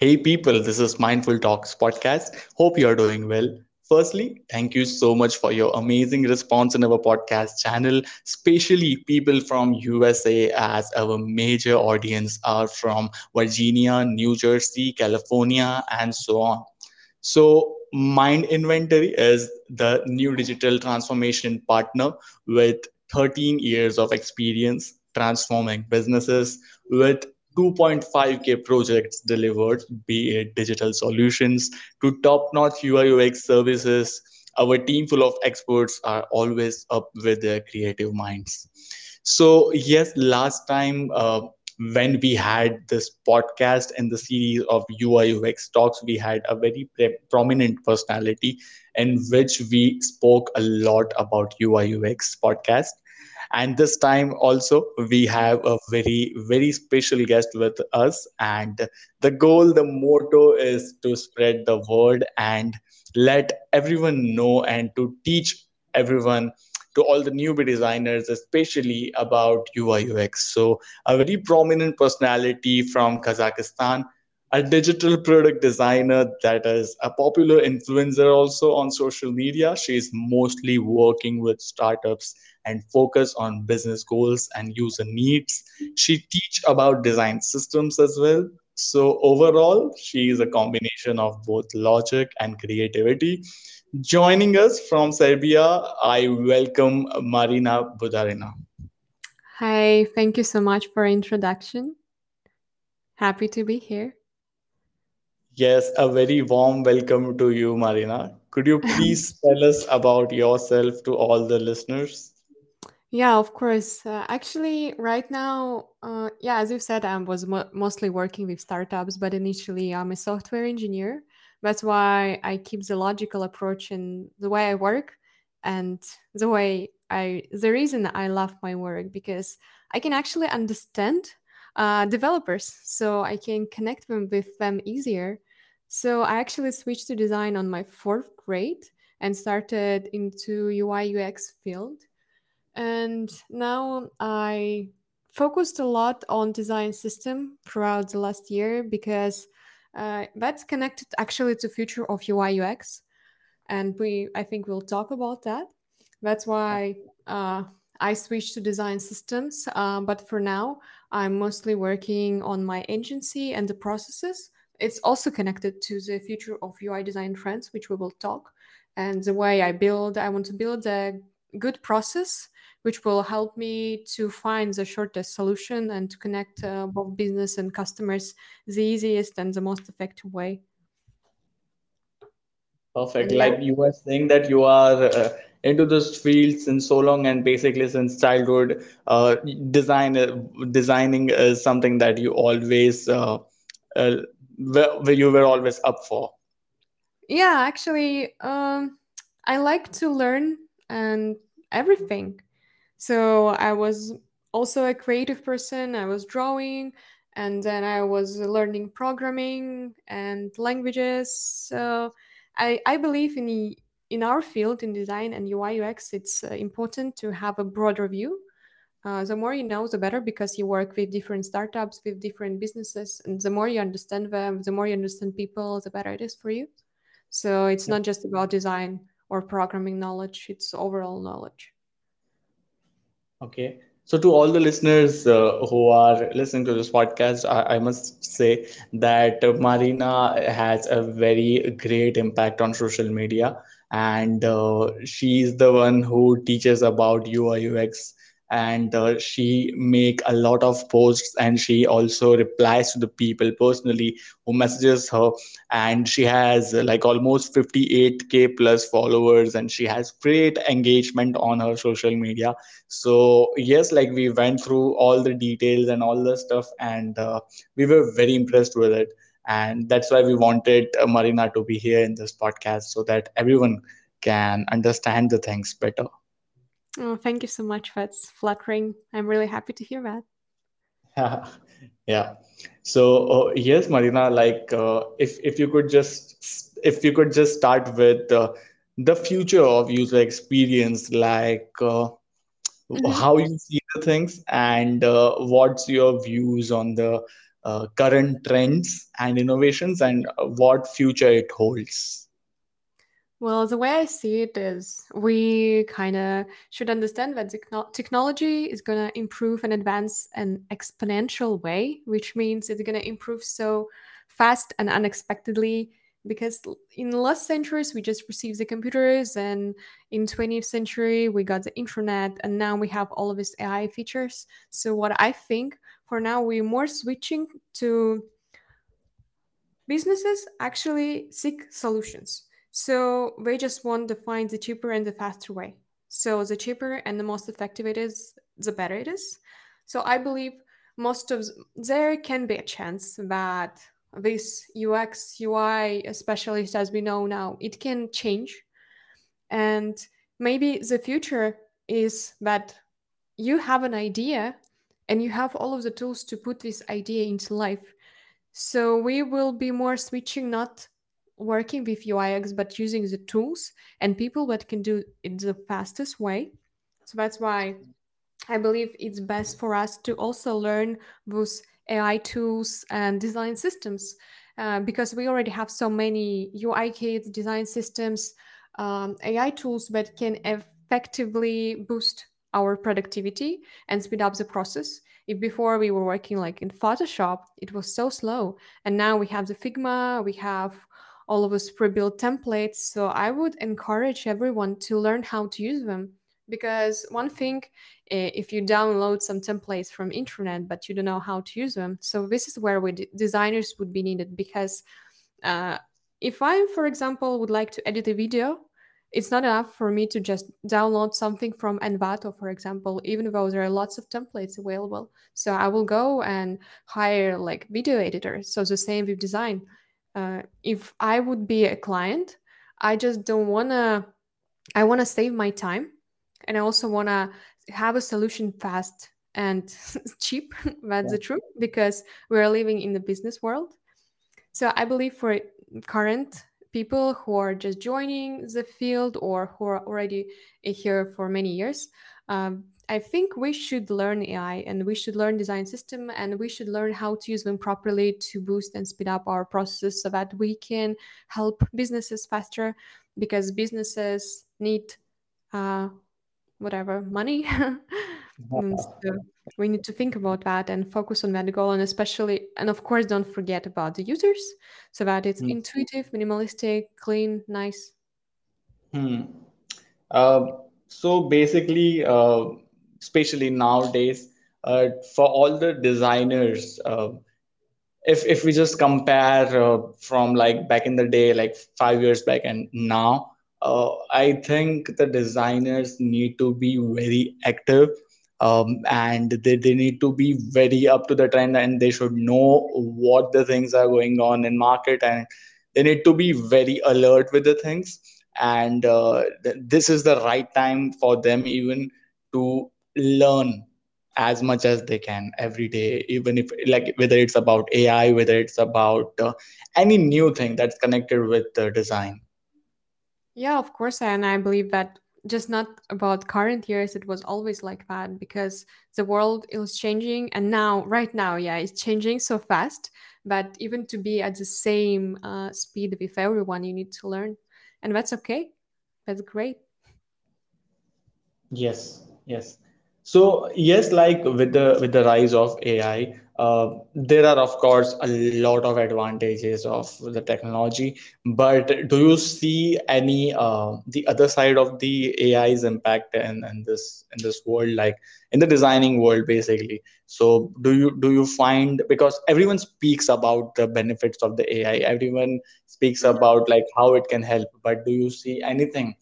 Hey people, this is Mindful Talks podcast. Hope you are doing well. Firstly, thank you so much for your amazing response in our podcast channel, especially people from USA as our major audience are from Virginia, New Jersey, California and so on. So, Mind Inventory is the new digital transformation partner with 13 years of experience transforming businesses with 2.5k projects delivered, be it digital solutions to top notch UI UX services. Our team full of experts are always up with their creative minds. So, yes, last time uh, when we had this podcast in the series of UI UX talks, we had a very pre- prominent personality in which we spoke a lot about UI UX podcast and this time also we have a very very special guest with us and the goal the motto is to spread the word and let everyone know and to teach everyone to all the newbie designers especially about ui ux so a very prominent personality from kazakhstan a digital product designer that is a popular influencer also on social media. She's mostly working with startups and focus on business goals and user needs. She teach about design systems as well. So overall, she is a combination of both logic and creativity. Joining us from Serbia, I welcome Marina Budarina. Hi, thank you so much for introduction. Happy to be here. Yes, a very warm welcome to you, Marina. Could you please tell us about yourself to all the listeners? Yeah, of course. Uh, actually, right now, uh, yeah, as you said, I was mo- mostly working with startups, but initially I'm a software engineer. That's why I keep the logical approach in the way I work and the way I, the reason I love my work because I can actually understand uh, developers, so I can connect them with them easier. So I actually switched to design on my fourth grade and started into UI UX field and now I focused a lot on design system throughout the last year because uh, that's connected actually to the future of UI UX, and we I think we'll talk about that. That's why uh, I switched to design systems, uh, but for now I'm mostly working on my agency and the processes. It's also connected to the future of UI design trends, which we will talk, and the way I build. I want to build a good process which will help me to find the shortest solution and to connect uh, both business and customers the easiest and the most effective way. Perfect. Like you were saying that you are uh, into this field since so long and basically since childhood, uh, design uh, designing is something that you always uh, uh, you were always up for. Yeah, actually, um, I like to learn and everything. So I was also a creative person. I was drawing and then I was learning programming and languages. So I, I believe in in our field in design and UI UX, it's uh, important to have a broader view. Uh, the more you know, the better because you work with different startups, with different businesses, and the more you understand them, the more you understand people, the better it is for you. So it's not just about design or programming knowledge; it's overall knowledge. Okay. So, to all the listeners uh, who are listening to this podcast, I, I must say that Marina has a very great impact on social media, and uh, she's the one who teaches about UI UX and uh, she make a lot of posts and she also replies to the people personally who messages her. And she has uh, like almost 58k plus followers and she has great engagement on her social media. So yes like we went through all the details and all the stuff and uh, we were very impressed with it. And that's why we wanted uh, marina to be here in this podcast so that everyone can understand the things better Oh, thank you so much. That's flattering. I'm really happy to hear that. Yeah. So uh, yes, Marina, like uh, if if you could just if you could just start with uh, the future of user experience, like uh, Mhm. how you see the things and uh, what's your views on the uh, current trends and innovations and what future it holds? Well, the way I see it is we kind of should understand that technology is going to improve and advance an exponential way, which means it's going to improve so fast and unexpectedly because in the last centuries we just received the computers and in 20th century we got the internet and now we have all of these ai features. So what i think for now we're more switching to businesses actually seek solutions so we just want to find the cheaper and the faster way. So the cheaper and the most effective it is, the better it is. So I believe most of there can be a chance that this UX UI specialist, as we know now, it can change, and maybe the future is that you have an idea and you have all of the tools to put this idea into life. So we will be more switching not working with UIX, but using the tools and people that can do it the fastest way. So that's why I believe it's best for us to also learn those AI tools and design systems uh, because we already have so many UI kits, design systems, um, AI tools that can effectively boost our productivity and speed up the process. If before we were working like in Photoshop, it was so slow, and now we have the Figma, we have all of us pre-built templates. So I would encourage everyone to learn how to use them because one thing if you download some templates from internet but you don't know how to use them so this is where we designers would be needed because uh, if i for example would like to edit a video it's not enough for me to just download something from envato for example even though there are lots of templates available so i will go and hire like video editors so the same with design uh, if I would be a client, I just don't want to, I want to save my time. And I also want to have a solution fast and cheap. That's yeah. the truth because we're living in the business world. So I believe for current people who are just joining the field or who are already here for many years, um, I think we should learn AI and we should learn design system and we should learn how to use them properly to boost and speed up our processes so that we can help businesses faster because businesses need uh, whatever money. so we need to think about that and focus on that goal and especially and of course don't forget about the users so that it's mm. intuitive, minimalistic, clean, nice. Hmm. Uh, so basically, uh, especially nowadays uh, for all the designers uh, if if we just compare uh, from like back in the day like 5 years back and now uh, i think the designers need to be very active um, and they, they need to be very up to the trend and they should know what the things are going on in market and they need to be very alert with the things. And uh, th- this is the right time for them even to learn as much as they can every day even if like whether it's about ai whether it's about uh, any new thing that's connected with the design. Yeah of course and i believe that just not about current years it was always like that because the world is changing and now right now yeah it's changing so fast but even to be at the same uh, speed with everyone you need to learn and that's okay. That's great. Yes yes so yes, like with the with the rise of AI, uh, there are of course a lot of advantages of the technology. But do you see any uh, the other side of the AI's impact in, in this in this world, like in the designing world, basically? So do you do you find because everyone speaks about the benefits of the AI, everyone speaks about like how it can help, but do you see anything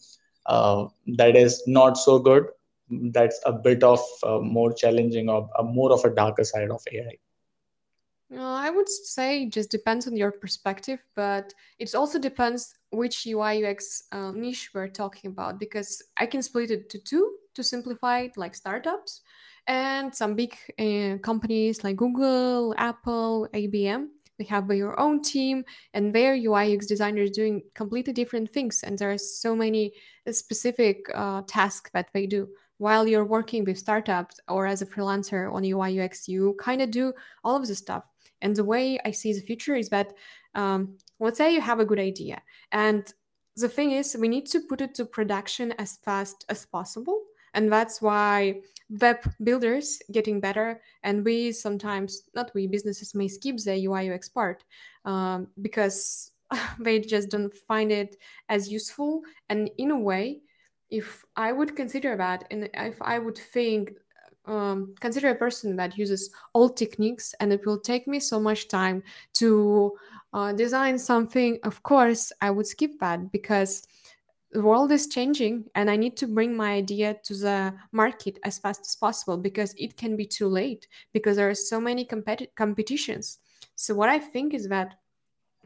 uh, that is not so good that's a bit of more challenging or more of a darker side of AI? Uh, I would say it just depends on your perspective, but it also depends which UI UX uh, niche we're talking about because I can split it to two to simplify it, like startups and some big uh, companies like Google, Apple, IBM. They have their own team and their UI UX designers doing completely different things, and there are so many specific uh, tasks that they do while you're working with startups or as a freelancer on UI UX, you kind of do all of the stuff. And the way I see the future is that um, let's say you have a good idea, and the thing is, we need to put it to production as fast as possible. And that's why web builders getting better and we sometimes not we businesses may skip the ui ux part um, because they just don't find it as useful and in a way if i would consider that and if i would think um, consider a person that uses old techniques and it will take me so much time to uh, design something of course i would skip that because the world is changing and i need to bring my idea to the market as fast as possible because it can be too late because there are so many competi- competitions. So what i think is that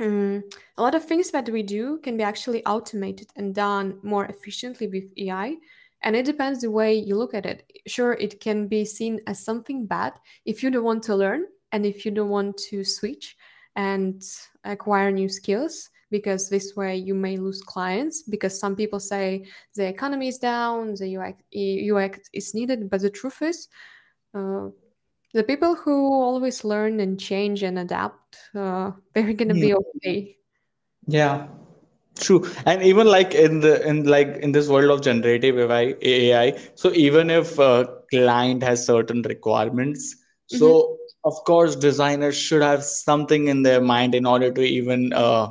um, a lot of things that we do can be actually automated and done more efficiently with ai and it depends the way you look at it. Sure it can be seen as something bad if you don't want to learn and if you don't want to switch and acquire new skills because this way you may lose clients because some people say the economy is down the ux, is needed but the truth is uh, the people who always learn and change and adapt uh, they're gonna be okay. Yeah, true. And even like in the in like in this world of generative AI, AI, so even if a client has certain requirements, so of course designers should have something in their mind in order to even uh,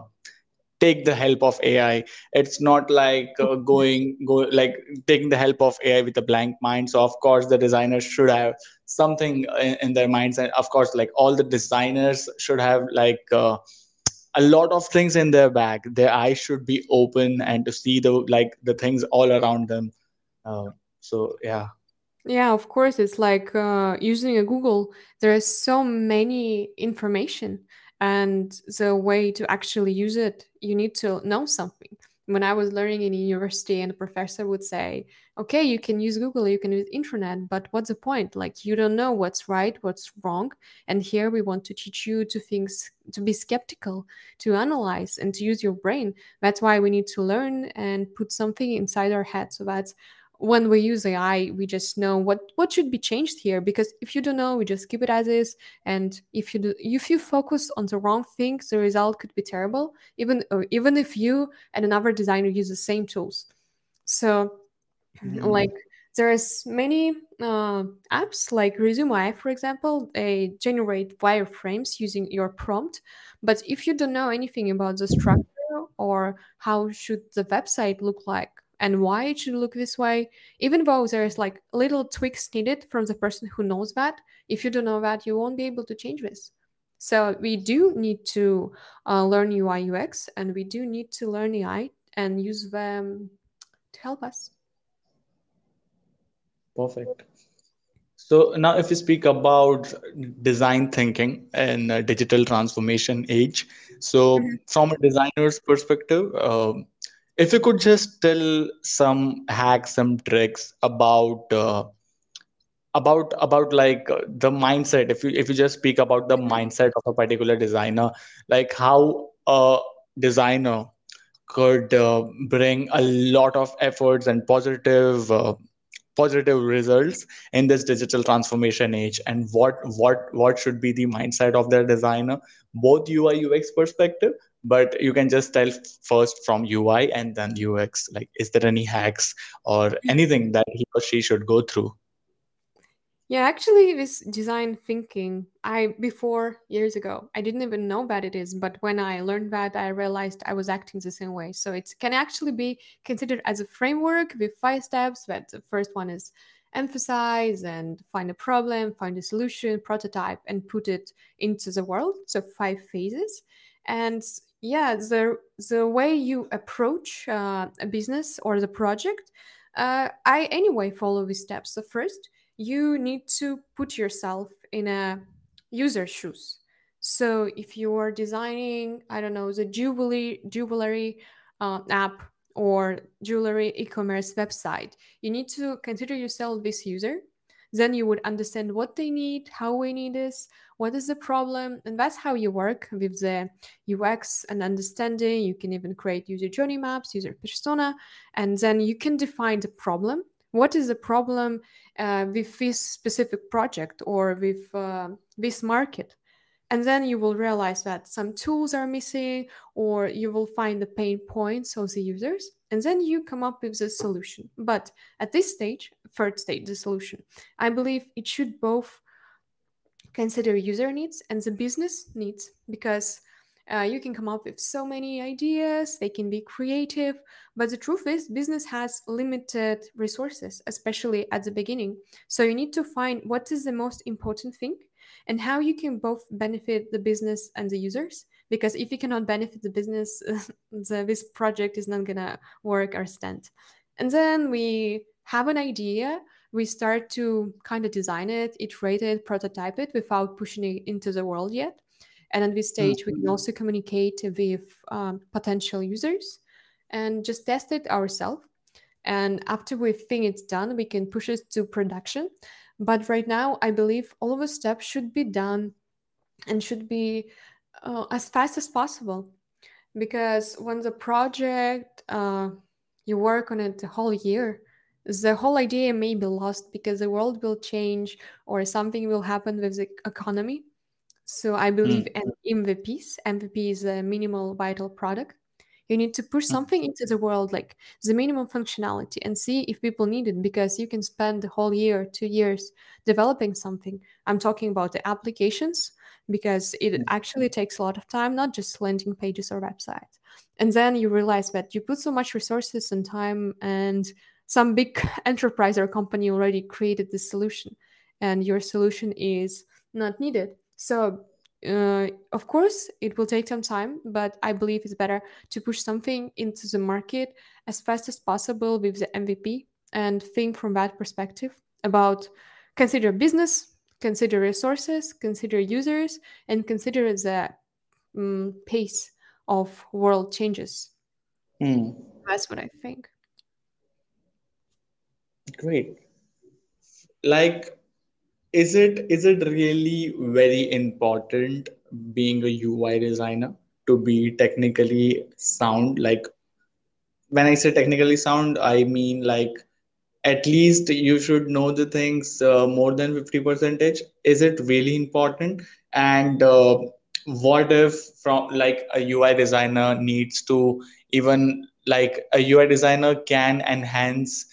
take the help of AI. It's not like uh, going go like taking the help of AI with a blank mind. So of course the designers should have something in, in their minds, and of course like all the designers should have like uh, a lot of things in their bag. Their eyes should be open and to see the like the things all around them. Uh, so yeah. Yeah, of course. It's like uh, using a Google. There is so many information, and the way to actually use it, you need to know something. When I was learning in university, and the professor would say, "Okay, you can use Google, you can use internet, but what's the point? Like you don't know what's right, what's wrong." And here we want to teach you to think, s- to be skeptical, to analyze, and to use your brain. That's why we need to learn and put something inside our head so that when we use AI, we just know what what should be changed here. Because if you don't know, we just keep it as is. And if you do, if you focus on the wrong things, the result could be terrible. Even even if you and another designer use the same tools. So Mhm. like there's many uh, apps like Relume AI, for example, they generate wireframes using your prompt. But if you don't know anything about the structure or how should the website look like and why it should look this way, even though there's like little tweaks needed from the person who knows that, if you don't know that, you won't be able to change this. So we do need to uh, learn UI UX and we do need to learn AI and use them to help us. Perfect. So now, if we speak about design thinking and uh, digital transformation age, so from a designer's perspective, um, if you could just tell some hacks, some tricks about uh, about about like uh, the mindset. If you if you just speak about the mindset of a particular designer, like how a designer could uh, bring a lot of efforts and positive uh, positive results in this digital transformation age and what what what should be the mindset of their designer both ui ux perspective but you can just tell first from ui and then ux like is there any hacks or mm-hmm. anything that he or she should go through Yeah, actually, this design thinking, I before years ago, I didn't even know that it is, but when I learned that, I realized I was acting the same way. So it can actually be considered as a framework with five steps. that the first one is emphasize and find a problem, find a solution, prototype, and put it into the world. So five phases. And yeah, the the way you approach uh, a business or the project, uh, I anyway follow these steps. So first you need to put yourself in a user shoes. So if you are designing, I don't know, the jewelry jewelry uh, app or jewelry e-commerce website, you need to consider yourself this user. Then you would understand what they need, how we need this, what is the problem, and that's how you work with the UX and understanding. You can even create user journey maps, user persona, and then you can define the problem. What is the problem uh, with this specific project or with uh, this market? And then you will realize that some tools are missing or you will find the pain points of the users and then you come up with the solution. But at this stage third stage the solution. I believe it should both consider user needs and the business needs because uh, you can come up with so many ideas they can be creative but the truth is business has limited resources especially at the beginning. So you need to find what is the most important thing and how you can both benefit the business and the users because if you cannot benefit the business the, this project is not gonna work or stand and then we have an idea we start to kind of design it iterate it prototype it without pushing it into the world yet and at this stage mm-hmm. we can mm-hmm. also communicate with um, potential users and just test it ourselves and after we think it's done we can push it to production but right now, I believe all of the steps should be done and should be uh, as fast as possible. Because when the project, uh, you work on it the whole year, the whole idea may be lost because the world will change or something will happen with the economy. So I believe mm. in MVPs. MVP is a minimal vital product. You need to push mm. something into the world, like the minimum functionality, and see if people need it because you can spend the whole year, two years developing something. I'm talking about the applications because it mm. actually takes a lot of time, not just landing pages or websites. And then you realize that you put so much resources and time, and some big enterprise or company already created this solution, and your solution is not needed. So uh, of course it will take some time but i believe it's better to push something into the market as fast as possible with the mvp and think from that perspective about consider business consider resources consider users and consider the um, pace of world changes. Mm. that's what i think. Great. Like is it is it really very important being a ui designer to be technically sound? Like when i say technically sound i mean like at least you should know the things uh, more than 50 percentage. Is it really important? And uh, what if from like a ui designer needs to even like a ui designer can enhance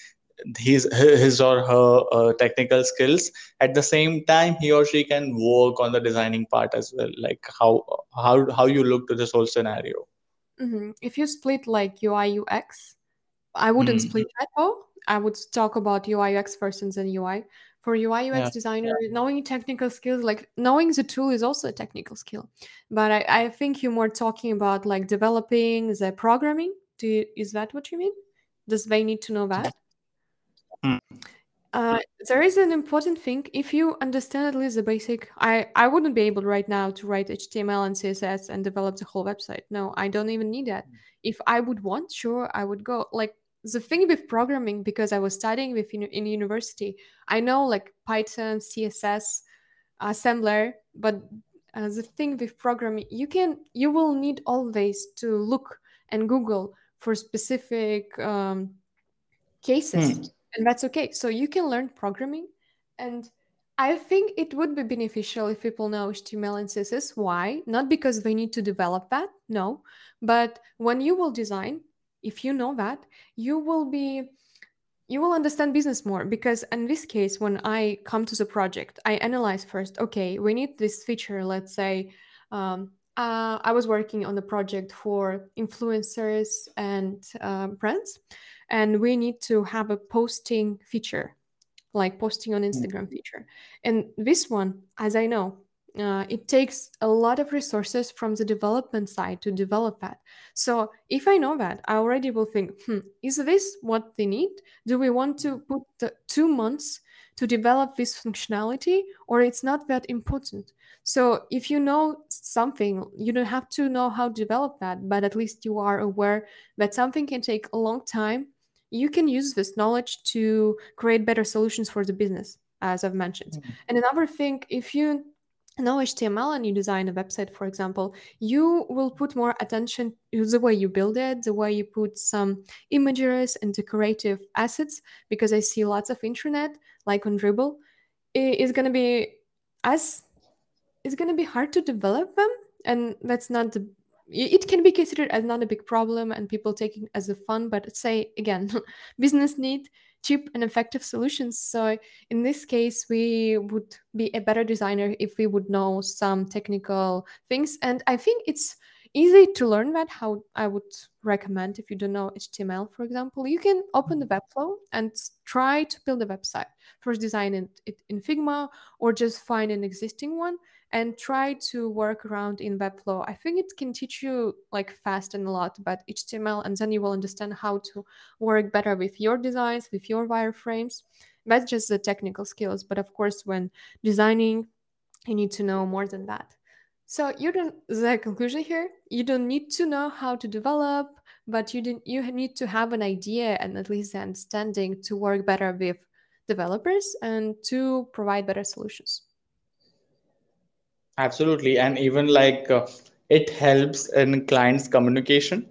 his his or her uh, technical skills. At the same time he or she can work on the designing part as well like how how how you look to this whole scenario. Mm-hmm. if you split like ui ux i wouldn't mm-hmm. split at though i would talk about ui ux persons and ui for ui ux yeah. designer yeah. knowing technical skills like knowing the tool is also a technical skill but i, I think you're more talking about like developing the programming do you, is that what you mean does they need to know that Mm. Uh, there is an important thing. If you understand at least the basic, I I wouldn't be able right now to write HTML and CSS and develop the whole website. No, I don't even need that. If I would want, sure, I would go. Like the thing with programming, because I was studying with in, in university, I know like Python, CSS, assembler, but uh, the thing with programming, you can you will need always to look and Google for specific um, cases. Mm and that's okay. So you can learn programming and i think it would be beneficial if people know html and css why? Not because they need to develop that no but when you will design if you know that you will be you will understand business more because in this case when i come to the project i analyze first okay we need this feature let's say um, uh, i was working on the project for influencers and uh, brands and we need to have a posting feature like posting on instagram mm. feature and this one as i know uh, it takes a lot of resources from the development side to develop that. So if i know that i already will think hmm, is this what they need? Do we want to put the two months to develop this functionality or it's not that important? So if you know something you don't have to know how to develop that but at least you are aware that something can take a long time. You can use this knowledge to create better solutions for the business as i've mentioned. Mm-hmm. and another thing if you know html and you design a website for example you will put more attention to the way you build it the way you put some images and decorative assets because i see lots of internet like on Dribbble is going to be as it's going to be hard to develop them and that's not the it can be considered as not a big problem and people take it as a fun but say again business need cheap and effective solutions. So in this case we would be a better designer if we would know some technical things. And i think it's easy to learn that how i would recommend if you don't know html for example. You can open the webflow and try to build a website. First design it in figma or just find an existing one and try to work around in webflow i think it can teach you like fast and a lot about html and then you will understand how to work better with your designs with your wireframes. That's just the technical skills but of course when designing you need to know more than that. So you don't the conclusion here you don't need to know how to develop but you didn't you need to have an idea and at least the understanding to work better with developers and to provide better solutions Absolutely. And even like uh, it helps in clients' communication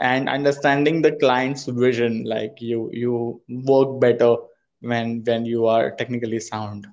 and understanding the client's vision. Like you you work better when when you are technically sound.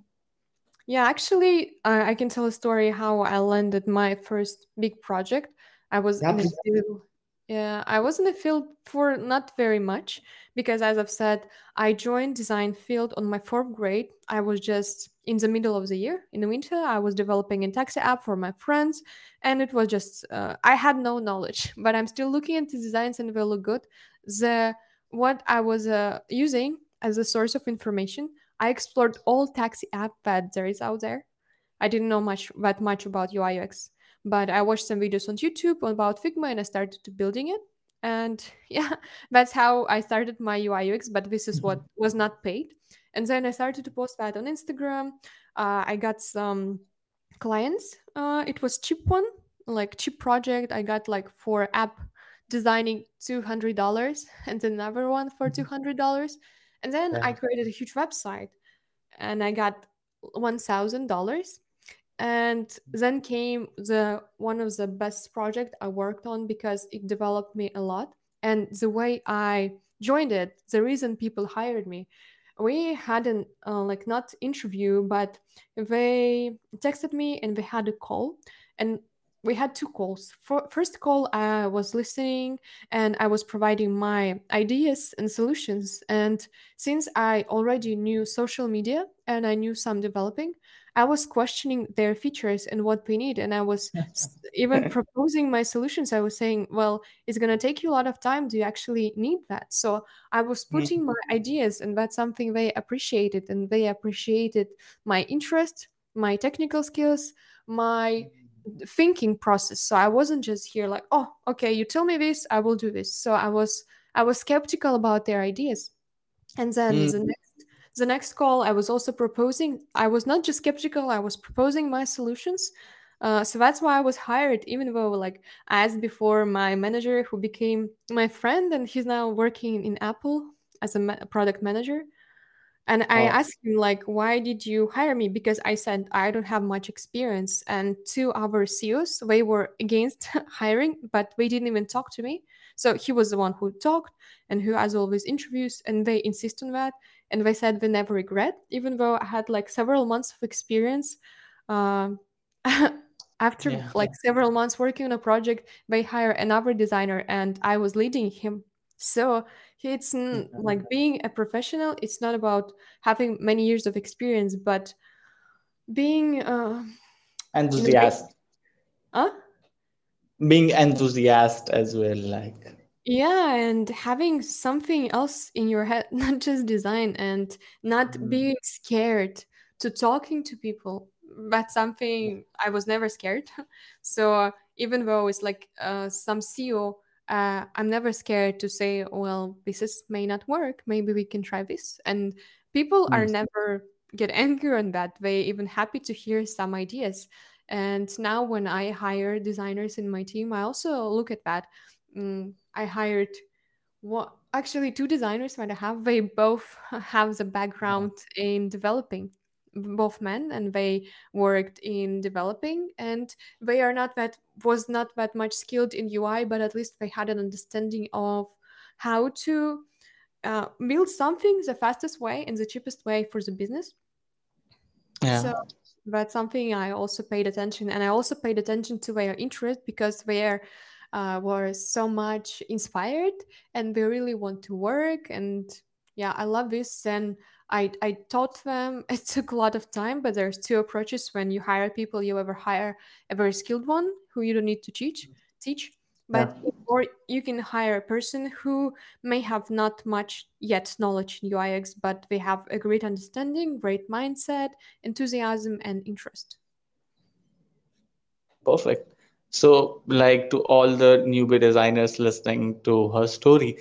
Yeah, actually, uh, I can tell a story how I landed my first big project. I was Yeah, in please. field, yeah, I was in the field for not very much because, as I've said, I joined design field on my fourth grade. I was just in the middle of the year in the winter. I was developing a taxi app for my friends, and it was just uh, I had no knowledge, but I'm still looking into designs and they look good. The what I was uh, using as a source of information I explored all taxi app that there is out there. I didn't know much that much about UI UX, but I watched some videos on YouTube about Figma and I started to building it. And yeah, that's how I started my UI UX. But this is what was not paid. And then I started to post that on Instagram. Uh, I got some clients. Uh, it was cheap one, like cheap project. I got like for app designing two hundred dollars, and another one for two hundred dollars. And then I created a huge website and I got $1,000. And then came the one of the best project I worked on because it developed me a lot. And the way I joined it, the reason people hired me, we had an uh, like not interview, but they texted me and we had a call. And we had two calls. For, first call, I was listening and I was providing my ideas and solutions. And since I already knew social media and I knew some developing, I was questioning their features and what they need. And I was even proposing my solutions. I was saying, well, it's going to take you a lot of time. Do you actually need that? So I was putting my Mhm. ideas, and that's something they appreciated. And they appreciated my interest, my technical skills, my thinking process. So I wasn't just here like, oh, okay, you tell me this, I will do this. So I was I was skeptical about their ideas. And then the Mm, next the next call, I was also proposing. I was not just skeptical. I was proposing my solutions. Uh, so that's why I was hired, even though, like, as before, my manager, who became my friend, and he's now working in Apple as a ma- product manager. And I Oh, asked him, like, why did you hire me? Because I said I don't have much experience. And two our CEOs, they were against hiring, but they didn't even talk to me. So he was the one who talked and who has all these interviews, and they insist on that. And they said they never regret, even though I had like several months of experience. Um, after yeah. like several months working on a project, they hire another designer, and I was leading him. So it's n- like being a professional. It's not about having many years of experience, but being uh, in a way. Enthusiast. Huh? Being enthusiast as well. Like, Yeah, and having something else in your head, not just design, and not mm, being scared to talking to people. That's something I was never scared. So even though it's like uh, some CEO, uh, I'm never scared to say, well, this is may not work. Maybe we can try this. And people are mm, never get angry on that. They even happy to hear some ideas. And now when I hire designers in my team, I also look at that Mm, I hired what actually two designers that I have. They both have the background in developing, both men, and they worked in developing. And they are not that was not that much skilled in UI, but at least they had an understanding of how to uh, build something the fastest way and the cheapest way for the business. Yeah. So That's something I also paid attention, and I also paid attention to their interest because they uh, were so much inspired and they really want to work. And yeah, I love this. And I I taught them. It took a lot of time, but there's two approaches when you hire people. You ever hire a very skilled one who you don't need to teach teach, but yeah. or you can hire a person who may have not much yet knowledge in UIX, but they have a great understanding, great mindset, enthusiasm, and interest. Perfect. So, like to all the newbie designers listening to her story,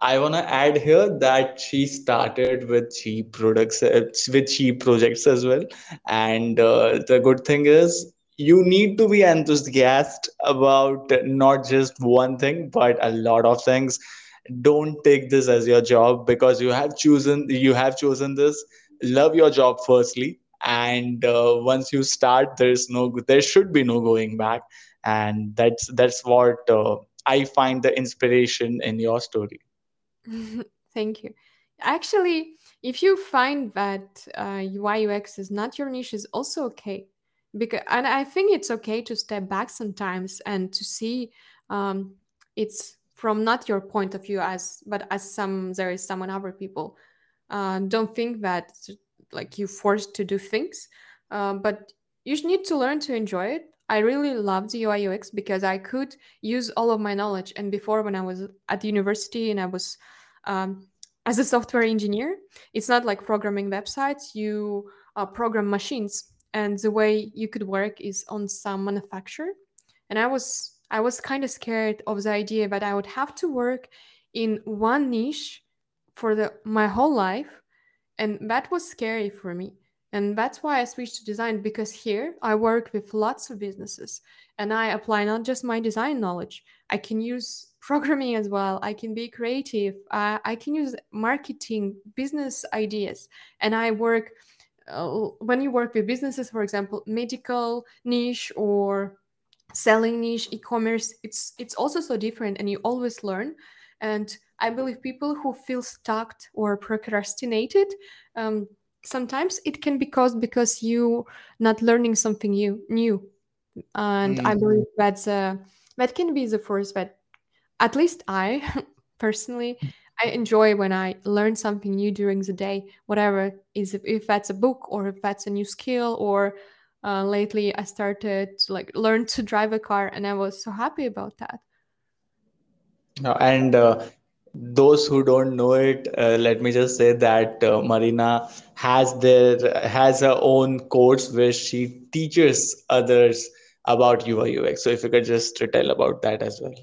I want to add here that she started with cheap products, uh, with cheap projects as well. And uh, the good thing is, you need to be enthusiastic about not just one thing, but a lot of things. Don't take this as your job because you have chosen you have chosen this. Love your job firstly, and uh, once you start, there's no there should be no going back, and that's that's what uh, I find the inspiration in your story. Thank you. Actually, if you find that uh, UI UX is not your niche, is also okay. Because and I think it's okay to step back sometimes and to see um, it's from not your point of view as but as some there is someone other people. Uh, don't think that like you forced to do things, uh, but you need to learn to enjoy it. I really loved the UI UX because I could use all of my knowledge. And before, when I was at university and I was um, as a software engineer, it's not like programming websites. You uh, program machines, and the way you could work is on some manufacturer. And I was I was kind of scared of the idea that I would have to work in one niche for the my whole life, and that was scary for me. And that's why I switched to design because here I work with lots of businesses and I apply not just my design knowledge. I can use programming as well. I can be creative. I can use marketing, business ideas, and I work. Uh, when you work with businesses, for example, medical niche or selling niche, e-commerce, it's it's also so different, and you always learn. And I believe people who feel stuck or procrastinated, um, sometimes it can be caused because you not learning something new. New, and mm. I believe that's uh, that can be the first that at least I personally I enjoy when I learn something new during the day, whatever is if, if that's a book or if that's a new skill or uh, lately I started to like learn to drive a car and I was so happy about that. And uh, those who don't know it, uh, let me just say that uh, Marina has their has her own course where she teaches others about UI UX. So if you could just tell about that as well.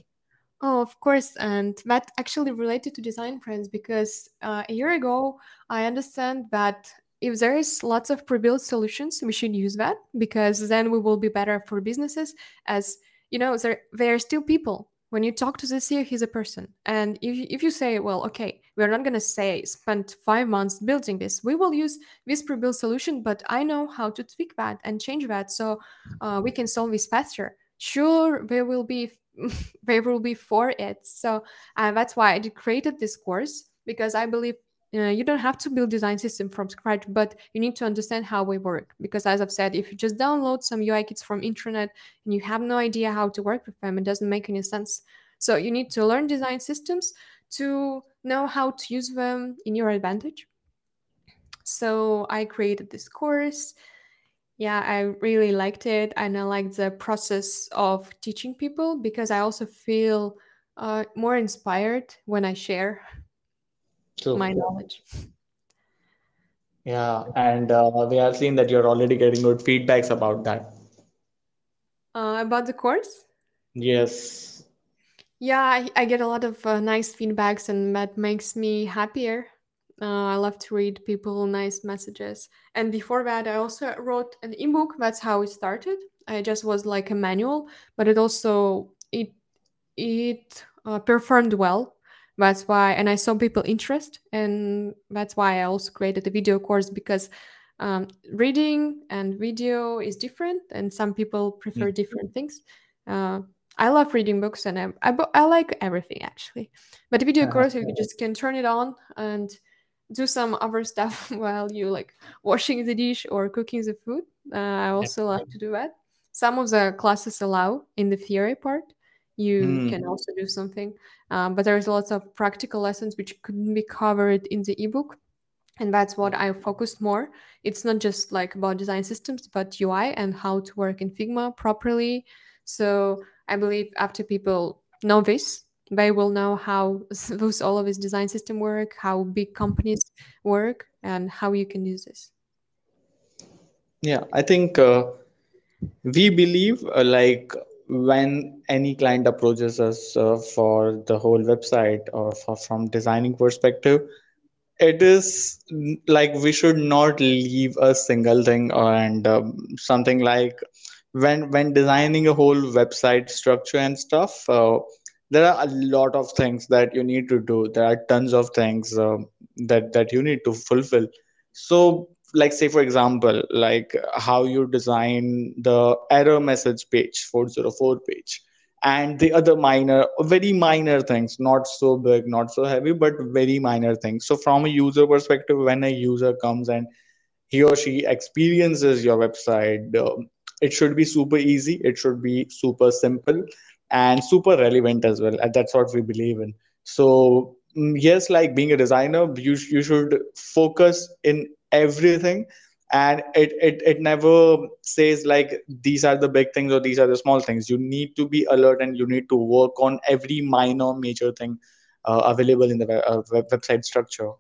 Oh, of course. And that actually related to design friends because uh, a year ago, I understand that if there is lots of pre-built solutions, we should use that because then we will be better for businesses. As you know, there there are still people. When you talk to the CEO, he's a person. And if you, if you say, well, okay, we're not going to say spend five months building this, we will use this pre-built solution, but I know how to tweak that and change that so uh, we can solve this faster. Sure, there will be favorably for it. So uh, that's why I created this course because I believe uh, you don't have to build design system from scratch, but you need to understand how we work. Because as I've said, if you just download some UI kits from internet and you have no idea how to work with them, it doesn't make any sense. So you need to learn design systems to know how to use them in your advantage. So I created this course yeah, I really liked it. And I like the process of teaching people because I also feel uh, more inspired when I share my knowledge. Yeah, and uh, we have seen that you're already getting good feedbacks about that. Uh, about the course? Yes. Yeah, I, I get a lot of uh, nice feedbacks, and that makes me happier uh, I love to read people nice messages. And before that, I also wrote an ebook. That's how it started. I just was like a manual, but it also it it uh, performed well. That's why, and I saw people interest, and that's why I also created a video course because um, reading and video is different, and some people prefer mm. different things. Uh, I love reading books, and I, I, I like everything actually. But the video uh, course, you just can turn it on and do some other stuff while you like washing the dish or cooking the food. Uh, I also like to do that. Some of the classes allow in the theory part. You can Hmm. also do something, um, but there's lots of practical lessons which couldn't be covered in the ebook and that's what i focused more. It's not just like about design systems but ui and how to work in figma properly. So i believe after people know this they will know how those all of this design system work how big companies work and how you can use this. Yeah, I think uh, we believe uh, like when any client approaches us uh, for the whole website or for, from designing perspective, it is like we should not leave a single thing and um, something like when when designing a whole website structure and stuff uh, there are a lot of things that you need to do. There are tons of things um that that you need to fulfill. So like say for example like how you design the error message page 404 page and the other minor very minor things not so big not so heavy but very minor things. So from a user perspective when a user comes and he or she experiences your website um, it should be super easy it should be super simple and super relevant as well and that's what we believe in. So mm, yes like being a designer you, you should focus in everything. And it, it it never says like these are the big things or these are the small things. You need to be alert and you need to work on every minor major thing uh, available in the uh, web- website structure.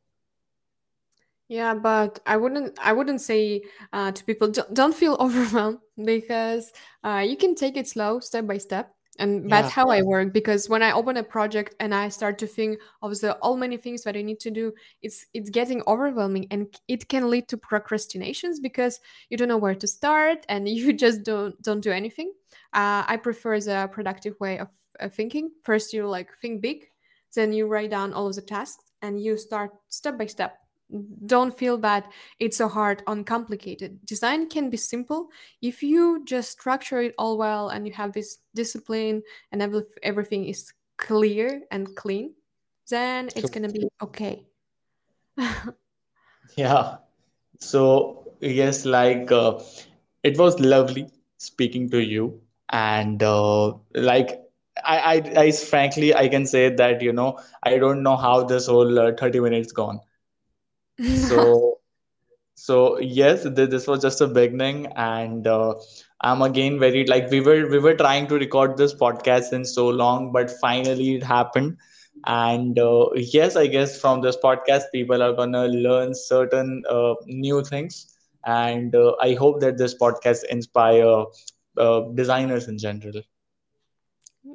Yeah, but I wouldn't I wouldn't say uh, to people don't, don't feel overwhelmed because uh, you can take it slow, step by step. And that's yeah how I work because when I open a project and I start to think of the all many things that I need to do, it's it's getting overwhelming and it can lead to procrastinations because you don't know where to start and you just don't don't do anything. Uh, I prefer the productive way of, of thinking. First, you like think big, then you write down all of the tasks and you start step by step don't feel bad. It's so hard uncomplicated design. Can be simple. If you just structure it all well and you have this discipline and every, everything is clear and clean then it's so gonna be okay. Yeah. So, yes, like uh, it was lovely speaking to you. And uh, like, I, I, I frankly, I can say that, you know, I don't know how this whole uh, 30 minutes gone. So, so yes, th- this was just a beginning, and uh, I'm again very like we were we were trying to record this podcast since so long, but finally it happened. And uh, yes, I guess from this podcast, people are gonna learn certain uh, new things, and uh, I hope that this podcast inspire uh, designers in general.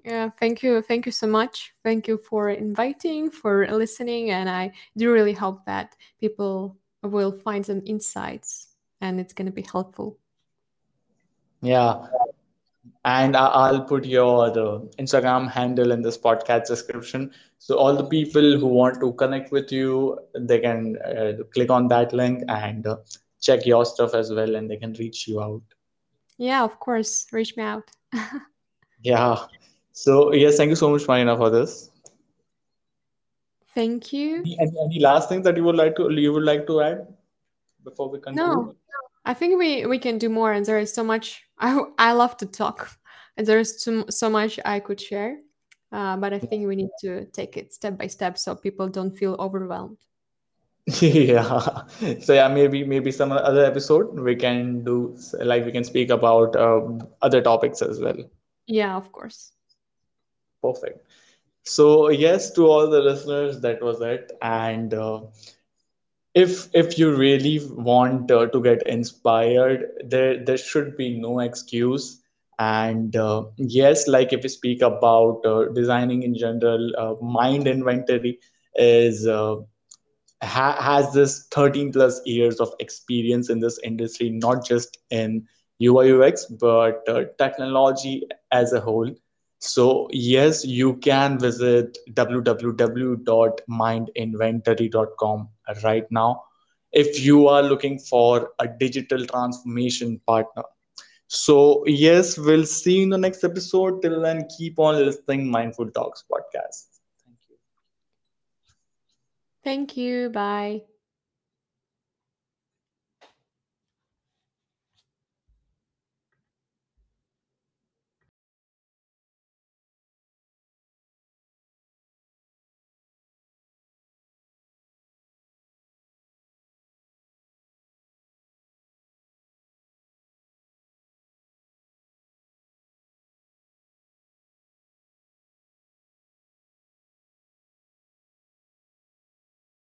Yeah thank you thank you so much thank you for inviting for listening and i do really hope that people will find some insights and it's gonna be helpful Yeah, and I'll put your the Instagram handle in this podcast description. So all the people who want to connect with you, they can uh, click on that link and uh, check your stuff as well, and they can reach you out. yeah of course reach me out Yeah. So yes, thank you so much, Marina, for this. thank you Any, any, last things that you would like to you would like to add before we conclude? no I think we we can do more, and there is so much. I I love to talk, and there is so so much I could share. Uh, but I think we need to take it step by step so people don't feel overwhelmed. Yeah. So yeah, maybe maybe some other episode we can do like we can speak about uh, other topics as well. Yeah, of course. Perfect. So yes, to all the listeners, that was it. And uh, if if you really want uh, to get inspired, there there should be no excuse. And uh, yes, like if we speak about uh, designing in general, uh, mind inventory is uh, ha- has this 13 plus years of experience in this industry, not just in UI UX, but technology as a whole. So, yes, you can visit www.mindinventory.com right now if you are looking for a digital transformation partner. So, yes, we'll see you in the next episode. Till then, keep on listening Mindful Talks podcast. Thank you. Thank you. Bye.